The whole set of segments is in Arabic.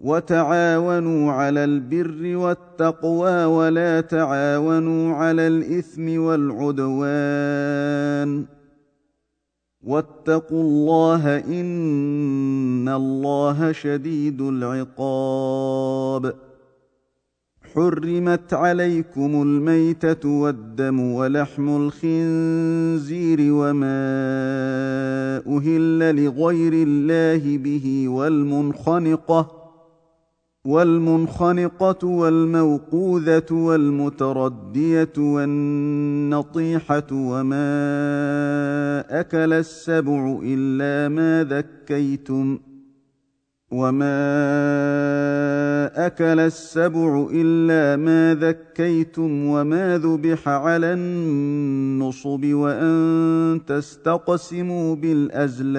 وتعاونوا على البر والتقوى ولا تعاونوا على الإثم والعدوان. واتقوا الله إن الله شديد العقاب. حرمت عليكم الميتة والدم ولحم الخنزير وما أهل لغير الله به والمنخنقة والمنخنقة والموقوذة والمتردية والنطيحة وما أكل السبع إلا ما ذكيتم وما أكل السبع إلا ما ذكيتم وما ذبح على النصب وأن تستقسموا بالأزلام.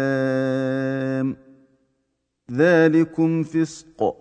ذلكم فسق.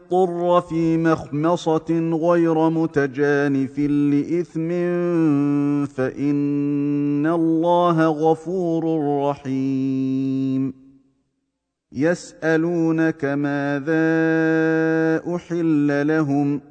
في مخمصه غير متجانف لاثم فان الله غفور رحيم يسالونك ماذا احل لهم ۖ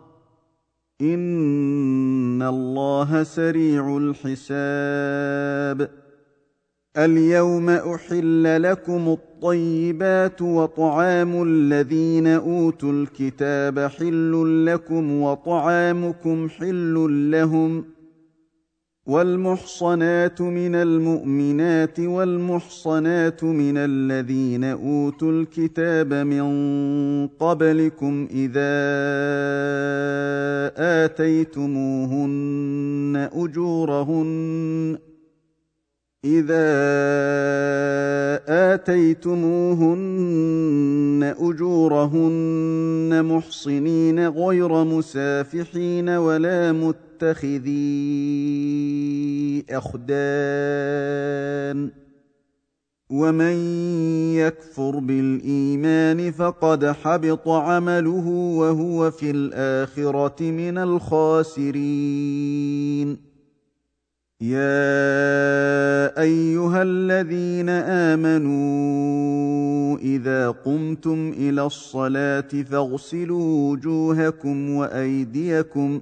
ان الله سريع الحساب اليوم احل لكم الطيبات وطعام الذين اوتوا الكتاب حل لكم وطعامكم حل لهم والمحصنات من المؤمنات والمحصنات من الذين أوتوا الكتاب من قبلكم إذا آتيتموهن أجورهن إذا آتيتموهن أجورهن محصنين غير مسافحين ولا متخذي أخدان. ومن يكفر بالإيمان فقد حبط عمله وهو في الآخرة من الخاسرين. يا أيها الذين آمنوا إذا قمتم إلى الصلاة فاغسلوا وجوهكم وأيديكم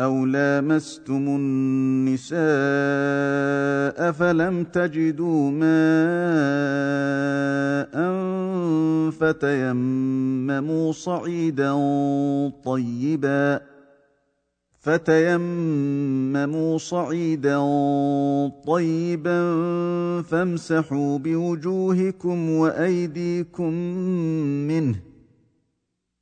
أو لامستم النساء فلم تجدوا ماء فتيمموا صعيدا طيبا فتيمموا صعيدا طيبا فامسحوا بوجوهكم وايديكم منه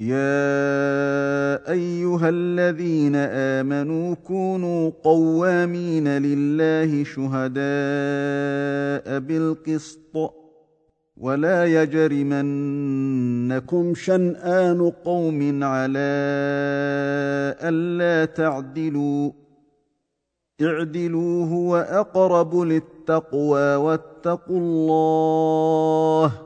يا ايها الذين امنوا كونوا قوامين لله شهداء بالقسط ولا يجرمنكم شنان قوم على الا تعدلوا اعدلوا هو اقرب للتقوى واتقوا الله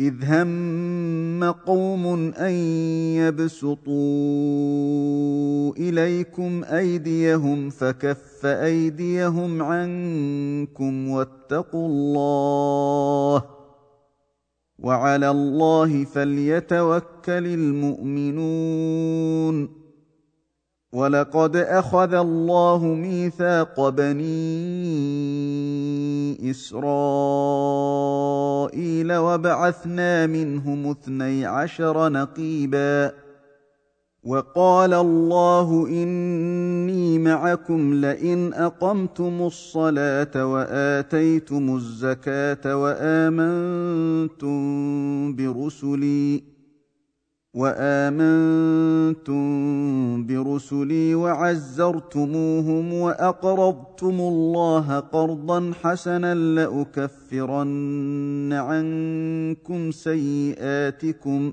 إذ هم قوم أن يبسطوا إليكم أيديهم فكف أيديهم عنكم واتقوا الله وعلى الله فليتوكل المؤمنون ولقد أخذ الله ميثاق بني إسرائيل وبعثنا منهم اثني عشر نقيبا. وقال الله إني معكم لئن أقمتم الصلاة وآتيتم الزكاة وآمنتم برسلي. وآمنتم برسلي وعزرتموهم وأقرضتم الله قرضا حسنا لأكفرن عنكم سيئاتكم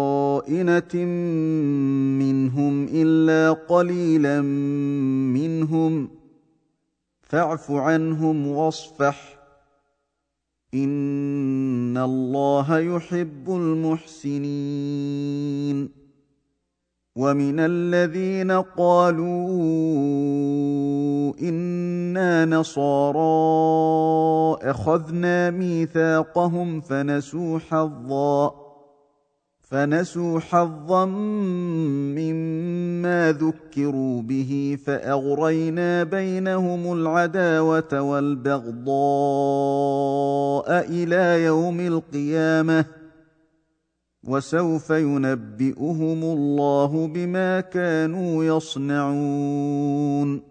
خائنه منهم الا قليلا منهم فاعف عنهم واصفح ان الله يحب المحسنين ومن الذين قالوا أنا نصارى اخذنا ميثاقهم فنسوا حظا فنسوا حظا مما ذكروا به فأغرينا بينهم العداوة والبغضاء إلى يوم القيامة وسوف ينبئهم الله بما كانوا يصنعون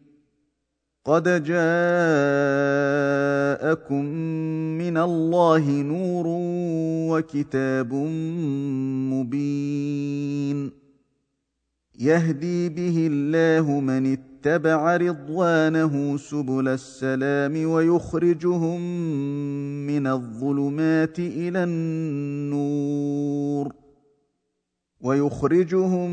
قد جاءكم من الله نور وكتاب مبين يهدي به الله من اتبع رضوانه سبل السلام ويخرجهم من الظلمات إلى النور ويخرجهم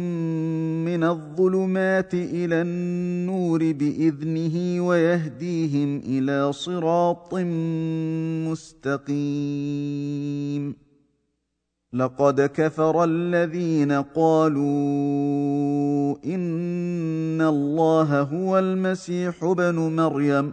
من الظلمات إلى النور بإذنه ويهديهم إلى صراط مستقيم. لقد كفر الذين قالوا إن الله هو المسيح ابن مريم.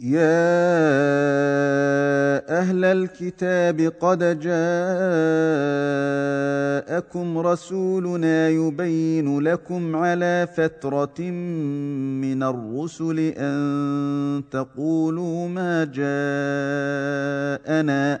يا أهل الكتاب قد جاءكم رسولنا يبين لكم على فتره من الرسل ان تقولوا ما جاءنا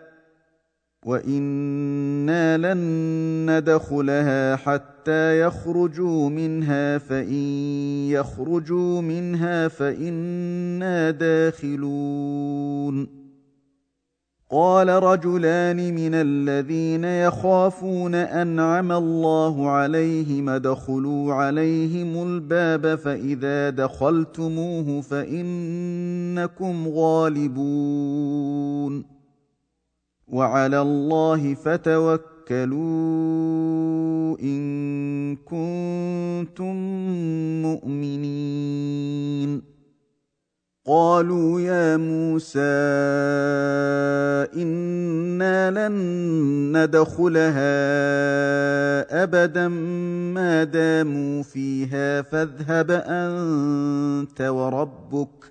وأنا لن ندخلها حتى يخرجوا منها فان يخرجوا منها فانا داخلون قال رجلان من الذين يخافون انعم الله عليهم ادخلوا عليهم الباب فاذا دخلتموه فانكم غالبون وعلى الله فتوكلوا إن كنتم مؤمنين. قالوا يا موسى إنا لن ندخلها أبدا ما داموا فيها فاذهب أنت وربك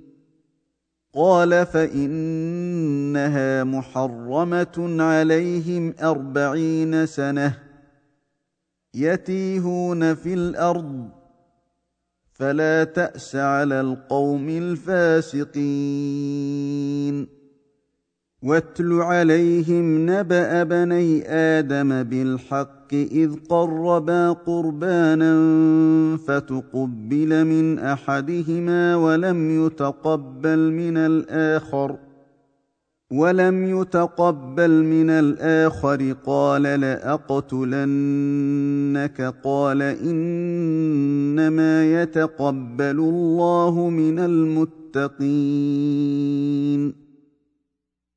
قال فإنها محرمة عليهم أربعين سنة يتيهون في الأرض فلا تأس على القوم الفاسقين. واتل عليهم نبأ بني آدم بالحق إذ قربا قربانا فتقبل من أحدهما ولم يتقبل من الآخر ولم يتقبل من الآخر قال لأقتلنك قال إنما يتقبل الله من المتقين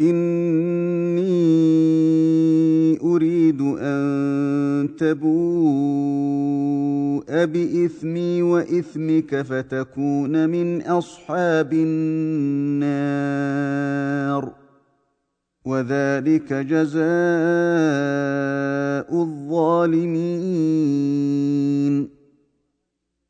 إني أريد أن تبوء بإثمي وإثمك فتكون من أصحاب النار. وذلك جزاء الظالمين.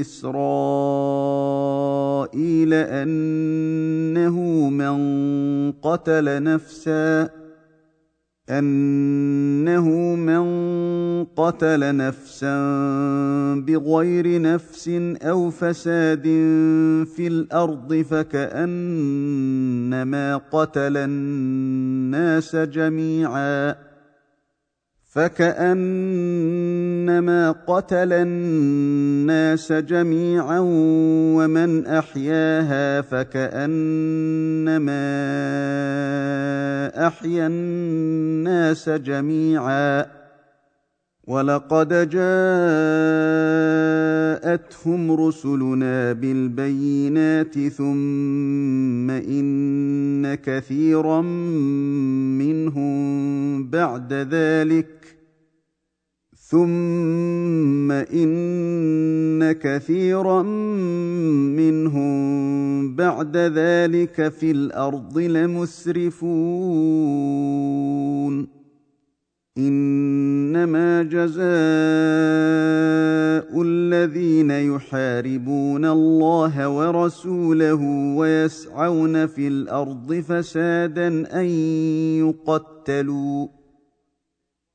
إسرائيل أنه من قتل نفسا أنه من قتل نفسا بغير نفس أو فساد في الأرض فكأنما قتل الناس جميعا. فكأنما قتل الناس جميعا ومن أحياها فكأنما أحيا الناس جميعا. ولقد جاءتهم رسلنا بالبينات ثم إن كثيرا منهم بعد ذلك ثم ان كثيرا منهم بعد ذلك في الأرض لمسرفون انما جزاء الذين يحاربون الله ورسوله ويسعون في الأرض فسادا ان يقتلوا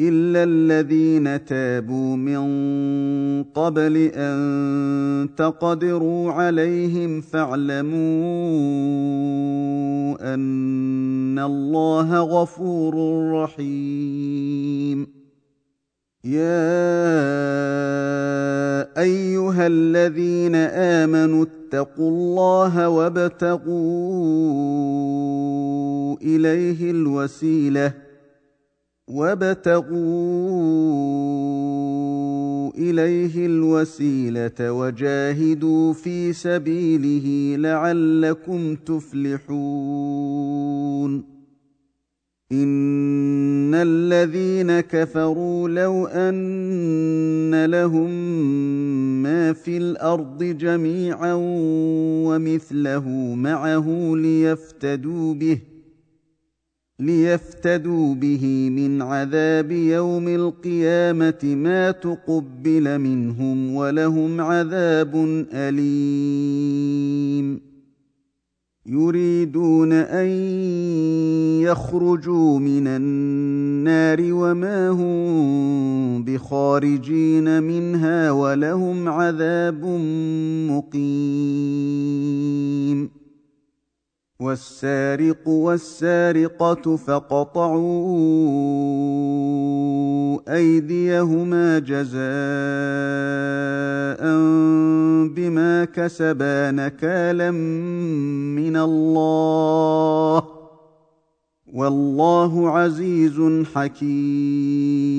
الا الذين تابوا من قبل ان تقدروا عليهم فاعلموا ان الله غفور رحيم. يا ايها الذين امنوا اتقوا الله وابتغوا اليه الوسيله وابتغوا إليه الوسيلة وجاهدوا في سبيله لعلكم تفلحون. إن الذين كفروا لو أن لهم ما في الأرض جميعا ومثله معه ليفتدوا به ليفتدوا به من عذاب يوم القيامة ما تقبل منهم ولهم عذاب أليم. يريدون أن يخرجوا من النار وما هم بخارجين منها ولهم عذاب مقيم. والسارق والسارقة فاقطعوا أيديهما جزاء بما كسبا نكالا من الله والله عزيز حكيم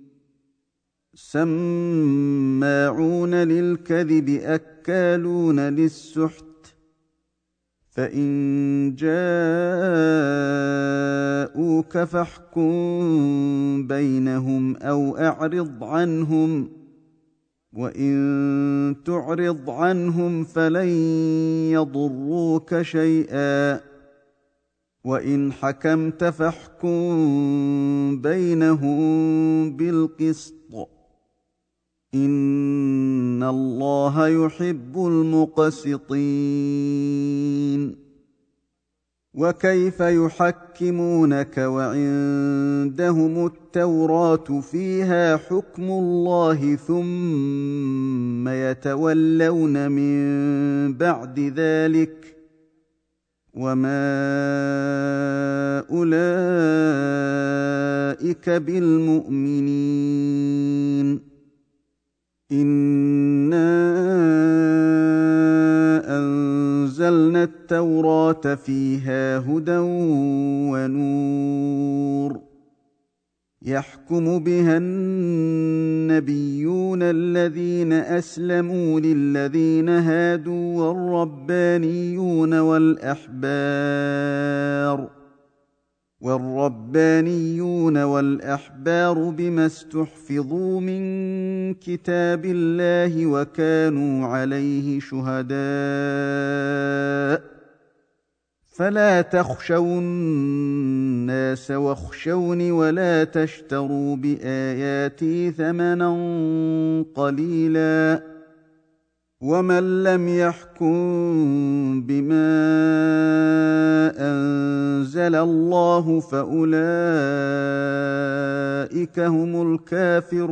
سماعون للكذب أكالون للسحت فإن جاءوك فاحكم بينهم أو أعرض عنهم وإن تعرض عنهم فلن يضروك شيئا وإن حكمت فاحكم بينهم بالقسط ان الله يحب المقسطين. وكيف يحكمونك وعندهم التوراه فيها حكم الله ثم يتولون من بعد ذلك وما اولئك بالمؤمنين. انا انزلنا التوراه فيها هدى ونور يحكم بها النبيون الذين اسلموا للذين هادوا والربانيون والاحبار والربانيون والأحبار بما استحفظوا من كتاب الله وكانوا عليه شهداء فلا تخشوا الناس واخشوني ولا تشتروا بآياتي ثمنا قليلا ومن لم يحكم بما انزل الله فاولئك هم الكافرون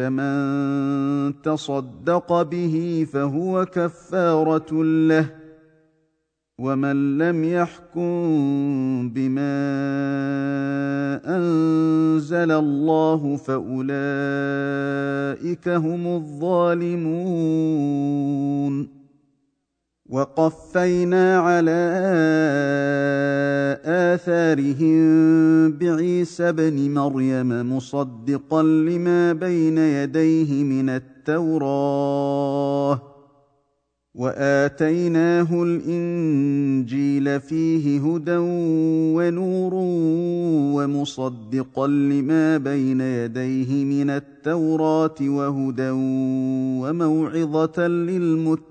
فمن تصدق به فهو كفارة له ومن لم يحكم بما أنزل الله فأولئك هم الظالمون وقفينا على آثارهم بعيسى ابن مريم مصدقا لما بين يديه من التوراه. وآتيناه الإنجيل فيه هدى ونور ومصدقا لما بين يديه من التوراة وهدى وموعظة للمتقين.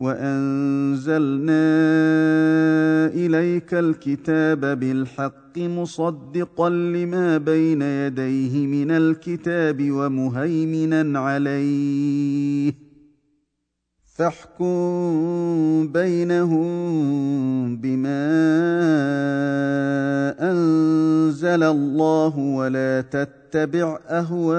وانزلنا اليك الكتاب بالحق مصدقا لما بين يديه من الكتاب ومهيمنا عليه فاحكم بينهم بما انزل الله ولا تتبع اهواءهم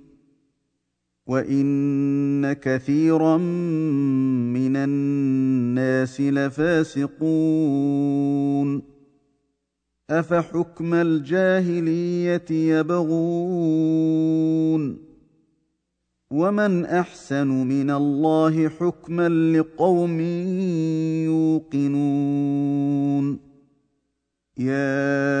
وان كثيرا من الناس لفاسقون افحكم الجاهليه يبغون ومن احسن من الله حكما لقوم يوقنون يا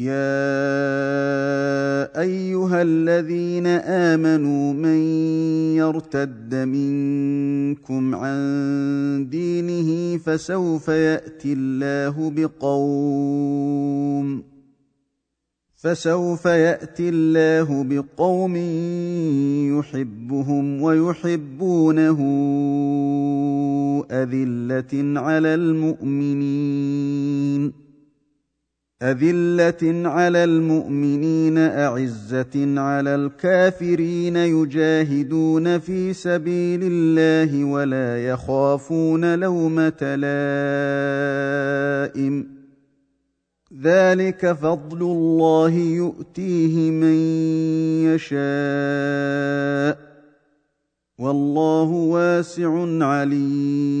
يا ايها الذين امنوا من يرتد منكم عن دينه فسوف ياتي الله بقوم فسوف ياتي الله بقوم يحبهم ويحبونه اذله على المؤمنين أذلة على المؤمنين أعزة على الكافرين يجاهدون في سبيل الله ولا يخافون لومة لائم. ذلك فضل الله يؤتيه من يشاء. والله واسع عليم.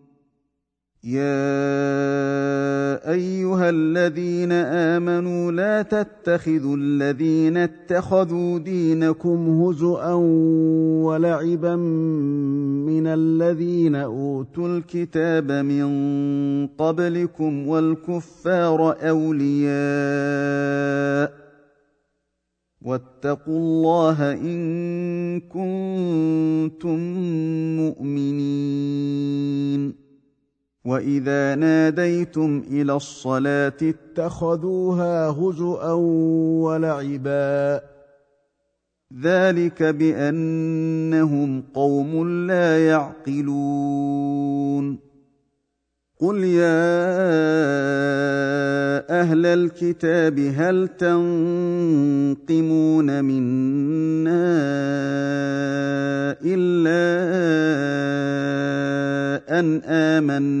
يا ايها الذين امنوا لا تتخذوا الذين اتخذوا دينكم هزءا ولعبا من الذين اوتوا الكتاب من قبلكم والكفار اولياء واتقوا الله ان كنتم مؤمنين واذا ناديتم إلى الصلاه اتخذوها هزءا ولعبا ذلك بانهم قوم لا يعقلون قل يا أهل الكتاب هل تنقمون منا الا ان امنا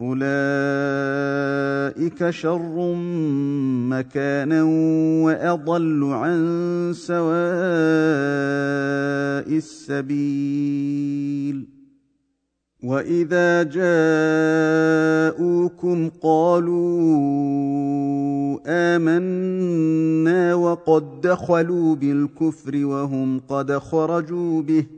أولئك شر مكانا وأضل عن سواء السبيل. وإذا جاءوكم قالوا آمنا وقد دخلوا بالكفر وهم قد خرجوا به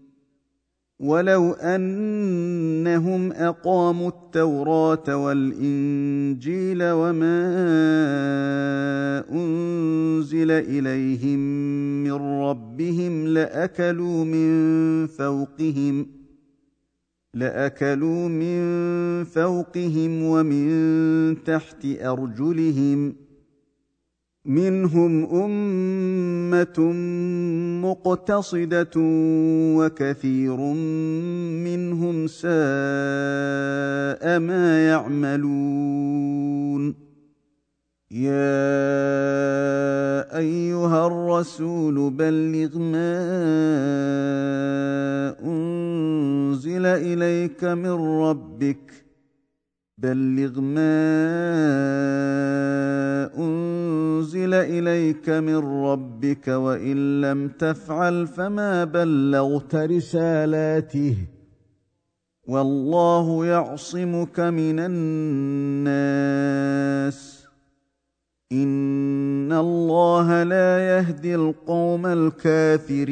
ولو انهم اقاموا التوراه والانجيل وما انزل اليهم من ربهم لاكلوا من فوقهم لاكلوا من فوقهم ومن تحت ارجلهم منهم أمة مقتصدة وكثير منهم ساء ما يعملون. يا أيها الرسول بلغ ما أنزل إليك من ربك. بلغ ما أنزل إليك من ربك وإن لم تفعل فما بلغت رسالاته والله يعصمك من الناس إن الله لا يهدي القوم الكافرين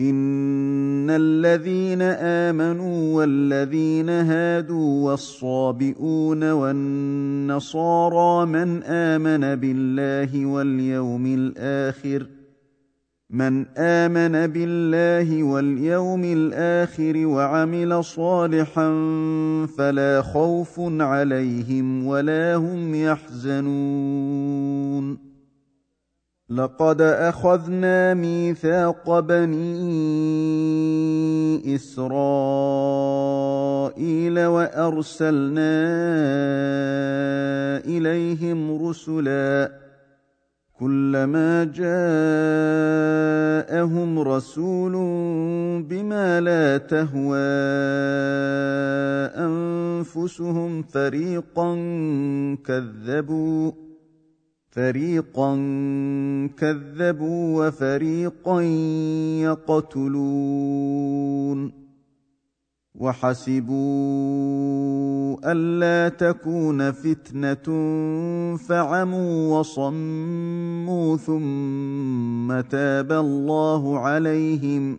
ان الذين امنوا والذين هادوا والصابئون والنصارى من امن بالله واليوم الآخر من امن بالله واليوم الآخر وعمل صالحا فلا خوف عليهم ولا هم يحزنون لقد أخذنا ميثاق بني إسرائيل وأرسلنا إليهم رسلا كلما جاءهم رسول بما لا تهوى أنفسهم فريقا كذبوا فريقا كذبوا وفريقا يقتلون وحسبوا الا تكون فتنه فعموا وصموا ثم تاب الله عليهم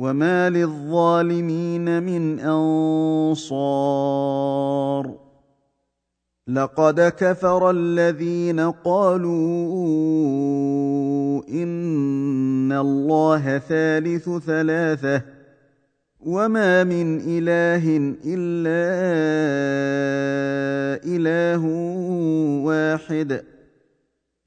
وما للظالمين من انصار لقد كفر الذين قالوا ان الله ثالث ثلاثة وما من اله الا اله واحد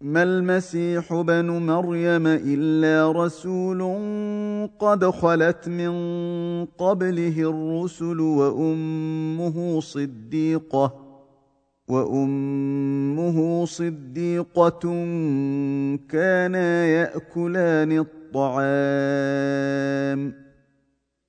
ما المسيح بن مريم إلا رسول قد خلت من قبله الرسل وأمه صديقة وأمه صديقة كانا يأكلان الطعام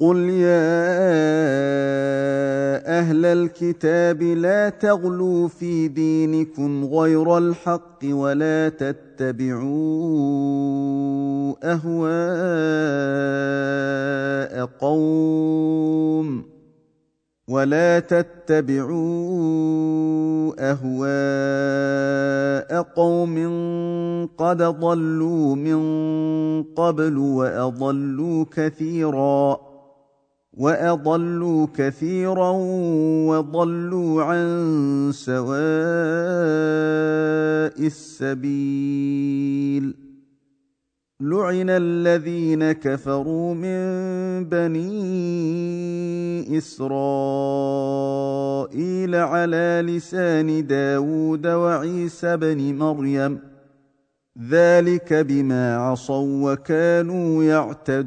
قل يا أهل الكتاب لا تغلوا في دينكم غير الحق ولا تتبعوا اهواء قوم ولا تتبعوا اهواء قوم قد ضلوا من قبل واضلوا كثيرا واضلوا كثيرا وضلوا عن سواء السبيل لعن الذين كفروا من بني اسرائيل على لسان داود وعيسى بن مريم ذلك بما عصوا وكانوا يعتدون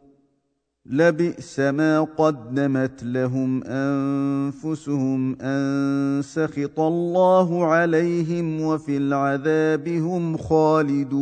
لبئس ما قدمت لهم أنفسهم أن سخط الله عليهم وفي العذاب هم خالدون.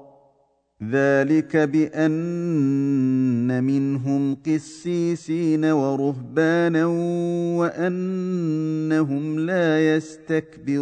ذلك بأن منهم قسيسين ورهبانا وأنهم لا يستكبرون.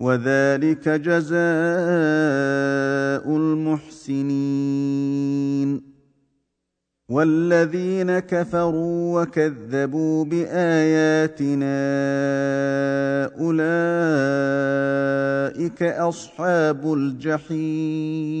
وذلك جزاء المحسنين. والذين كفروا وكذبوا بآياتنا أولئك أصحاب الجحيم.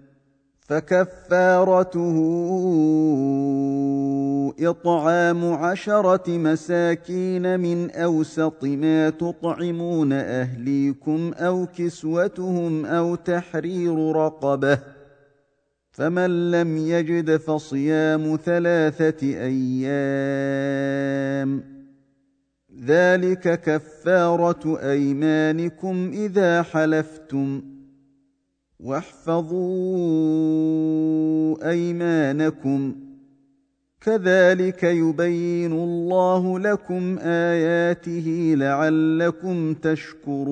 فكفارته إطعام عشرة مساكين من أوسط ما تطعمون أهليكم أو كسوتهم أو تحرير رقبة فمن لم يجد فصيام ثلاثة أيام ذلك كفارة أيمانكم إذا حلفتم واحفظوا أيمانكم. كذلك يبين الله لكم آياته لعلكم تشكرون.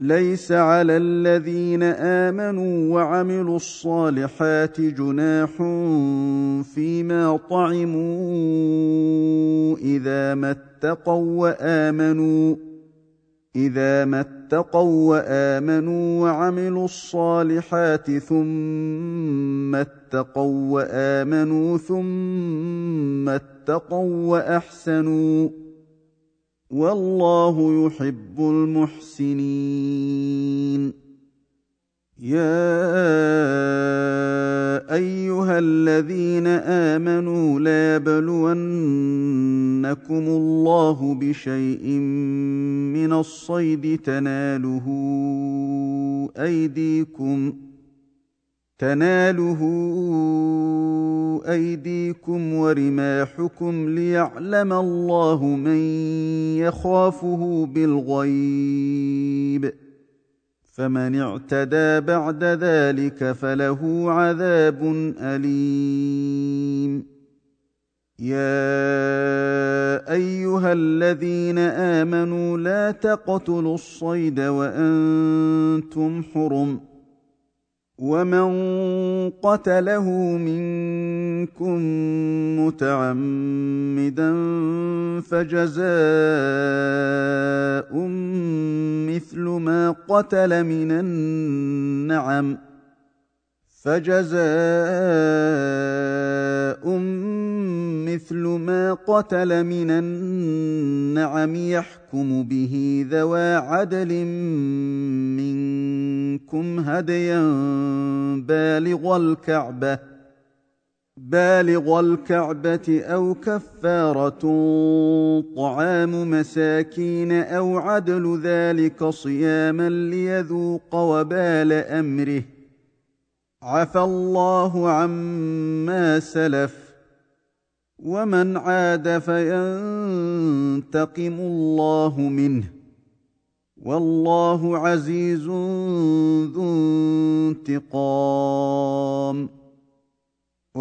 ليس على الذين آمنوا وعملوا الصالحات جناح فيما طعموا إذا ما اتقوا وآمنوا إذا ما اتقوا وآمنوا وعملوا الصالحات ثم اتقوا وآمنوا ثم اتقوا وأحسنوا والله يحب المحسنين. يا أيها الذين آمنوا ليبلونكم الله بشيء من الصيد تناله أيديكم تناله أيديكم ورماحكم ليعلم الله من يخافه بالغيب. فمن اعتدى بعد ذلك فله عذاب أليم. يا أيها الذين آمنوا لا تقتلوا الصيد وأنتم حرم. ومن قتله منكم متعمدا فجزاء مثل ما قتل من النعم فجزاء مثل ما قتل من النعم يحكم به ذوى عدل منكم هديا بالغ الكعبة بالغ الكعبة أو كفارة طعام مساكين أو عدل ذلك صياما ليذوق وبال أمره. عفى الله عما سلف ومن عاد فينتقم الله منه والله عزيز ذو انتقام.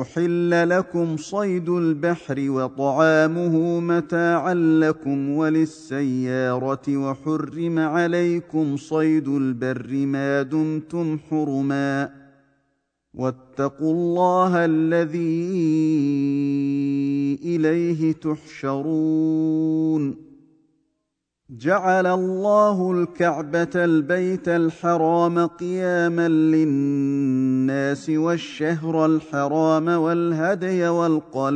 أحل لكم صيد البحر وطعامه متاعا لكم وللسيارة وحرم عليكم صيد البر ما دمتم حرما. واتقوا الله الذي إليه تحشرون. جعل الله الكعبة البيت الحرام قياما للناس والشهر الحرام والهدي والقلائد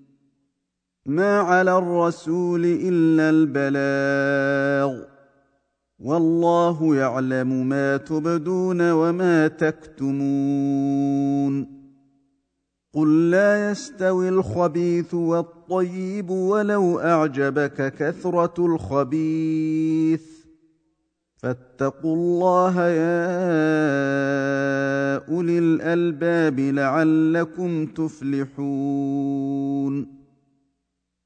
ما على الرسول الا البلاغ والله يعلم ما تبدون وما تكتمون قل لا يستوي الخبيث والطيب ولو اعجبك كثره الخبيث فاتقوا الله يا اولي الالباب لعلكم تفلحون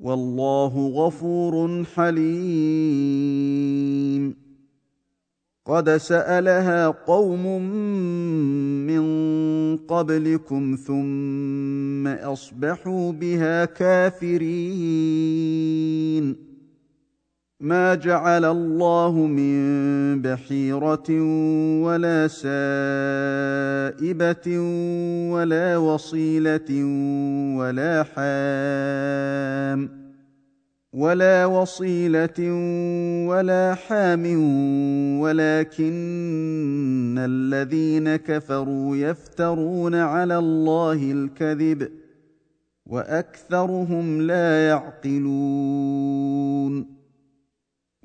والله غفور حليم. قد سألها قوم من قبلكم ثم أصبحوا بها كافرين. ما جعل الله من بحيره ولا سائبه ولا وصيله ولا حام ولا وصيله ولا حام ولكن الذين كفروا يفترون على الله الكذب واكثرهم لا يعقلون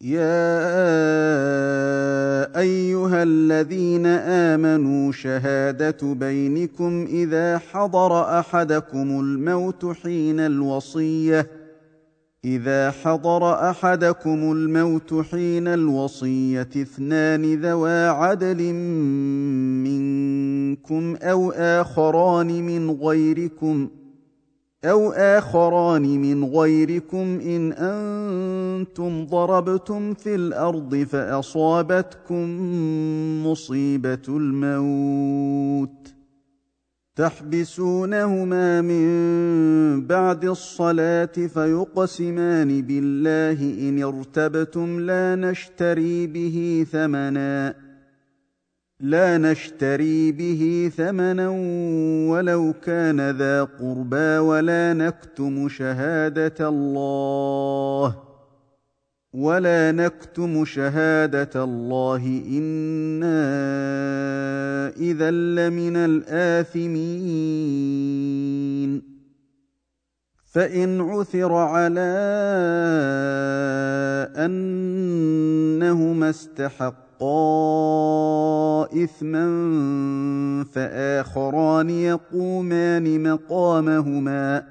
يا ايها الذين امنوا شهاده بينكم اذا حضر احدكم الموت حين الوصيه اذا حضر احدكم الموت حين الوصيه اثنان ذوا عدل منكم أو اخران من غيركم أو آخران من غيركم إن أنتم ضربتم في الأرض فأصابتكم مصيبة الموت. تحبسونهما من بعد الصلاة فيقسمان بالله إن ارتبتم لا نشتري به ثمنا. لا نشتري به ثمنا ولو كان ذا قربى ولا نكتم شهادة الله ولا نكتم شهادة الله. إنا إذا لمن الآثمين. فإن عثر على أنهما استحقا إثما فآخران يقومان مقامهما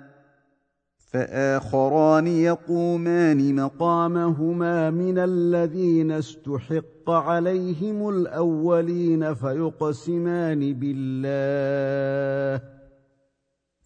فآخران يقومان مقامهما من الذين استحق عليهم الأولين فيقسمان بالله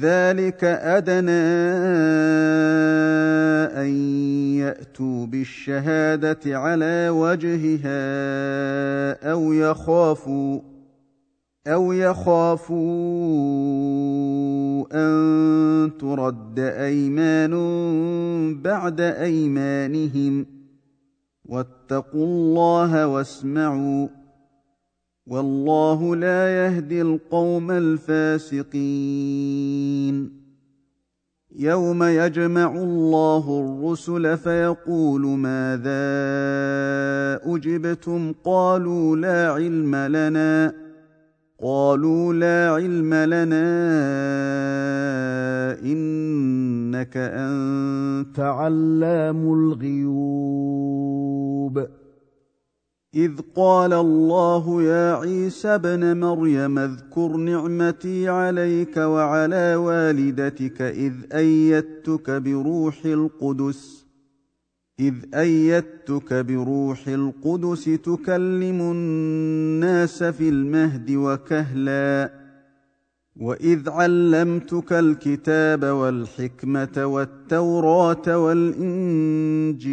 ذلك ادنى ان ياتوا بالشهاده على وجهها أو يخافوا أو يخافوا ان ترد ايمان بعد ايمانهم واتقوا الله واسمعوا والله لا يهدي القوم الفاسقين. يوم يجمع الله الرسل فيقول ماذا أجبتم؟ قالوا لا علم لنا. قالوا لا علم لنا. إنك أنت علام الغيوب. إذ قال الله يا عيسى ابن مريم اذكر نعمتي عليك وعلى والدتك إذ أيدتك بروح القدس إذ أيدتك بروح القدس تكلم الناس في المهد وكهلا وإذ علمتك الكتاب والحكمة والتوراة والإنجيل.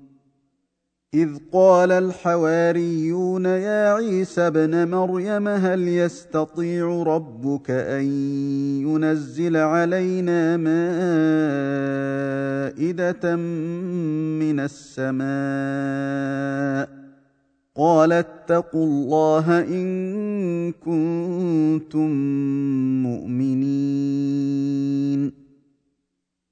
إذ قال الحواريون يا عيسى ابن مريم هل يستطيع ربك أن ينزل علينا مائدة من السماء؟ قال اتقوا الله إن كنتم مؤمنين.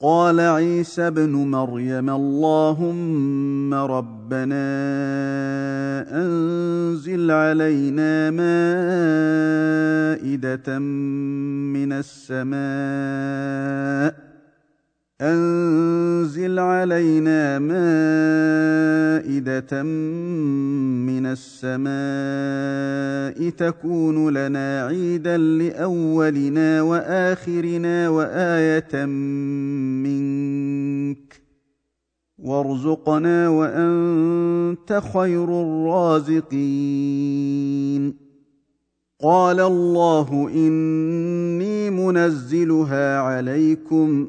قال عيسى ابن مريم اللهم ربنا أنزل علينا مائدة من السماء أنزل علينا مائدة من السماء تكون لنا عيدا لأولنا وآخرنا وآية منك وارزقنا وأنت خير الرازقين. قال الله إني منزلها عليكم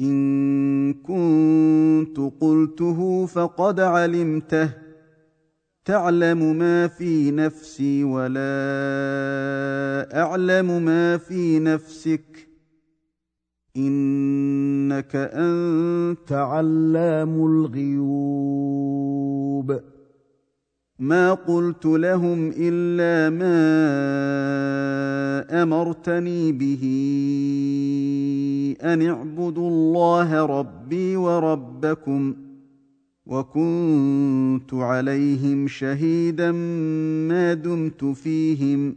إن كنت قلته فقد علمته. تعلم ما في نفسي ولا أعلم ما في نفسك. إنك أنت علام الغيوب. ما قلت لهم إلا ما أمرتني به أن اعبدوا الله ربي وربكم وكنت عليهم شهيدا ما دمت فيهم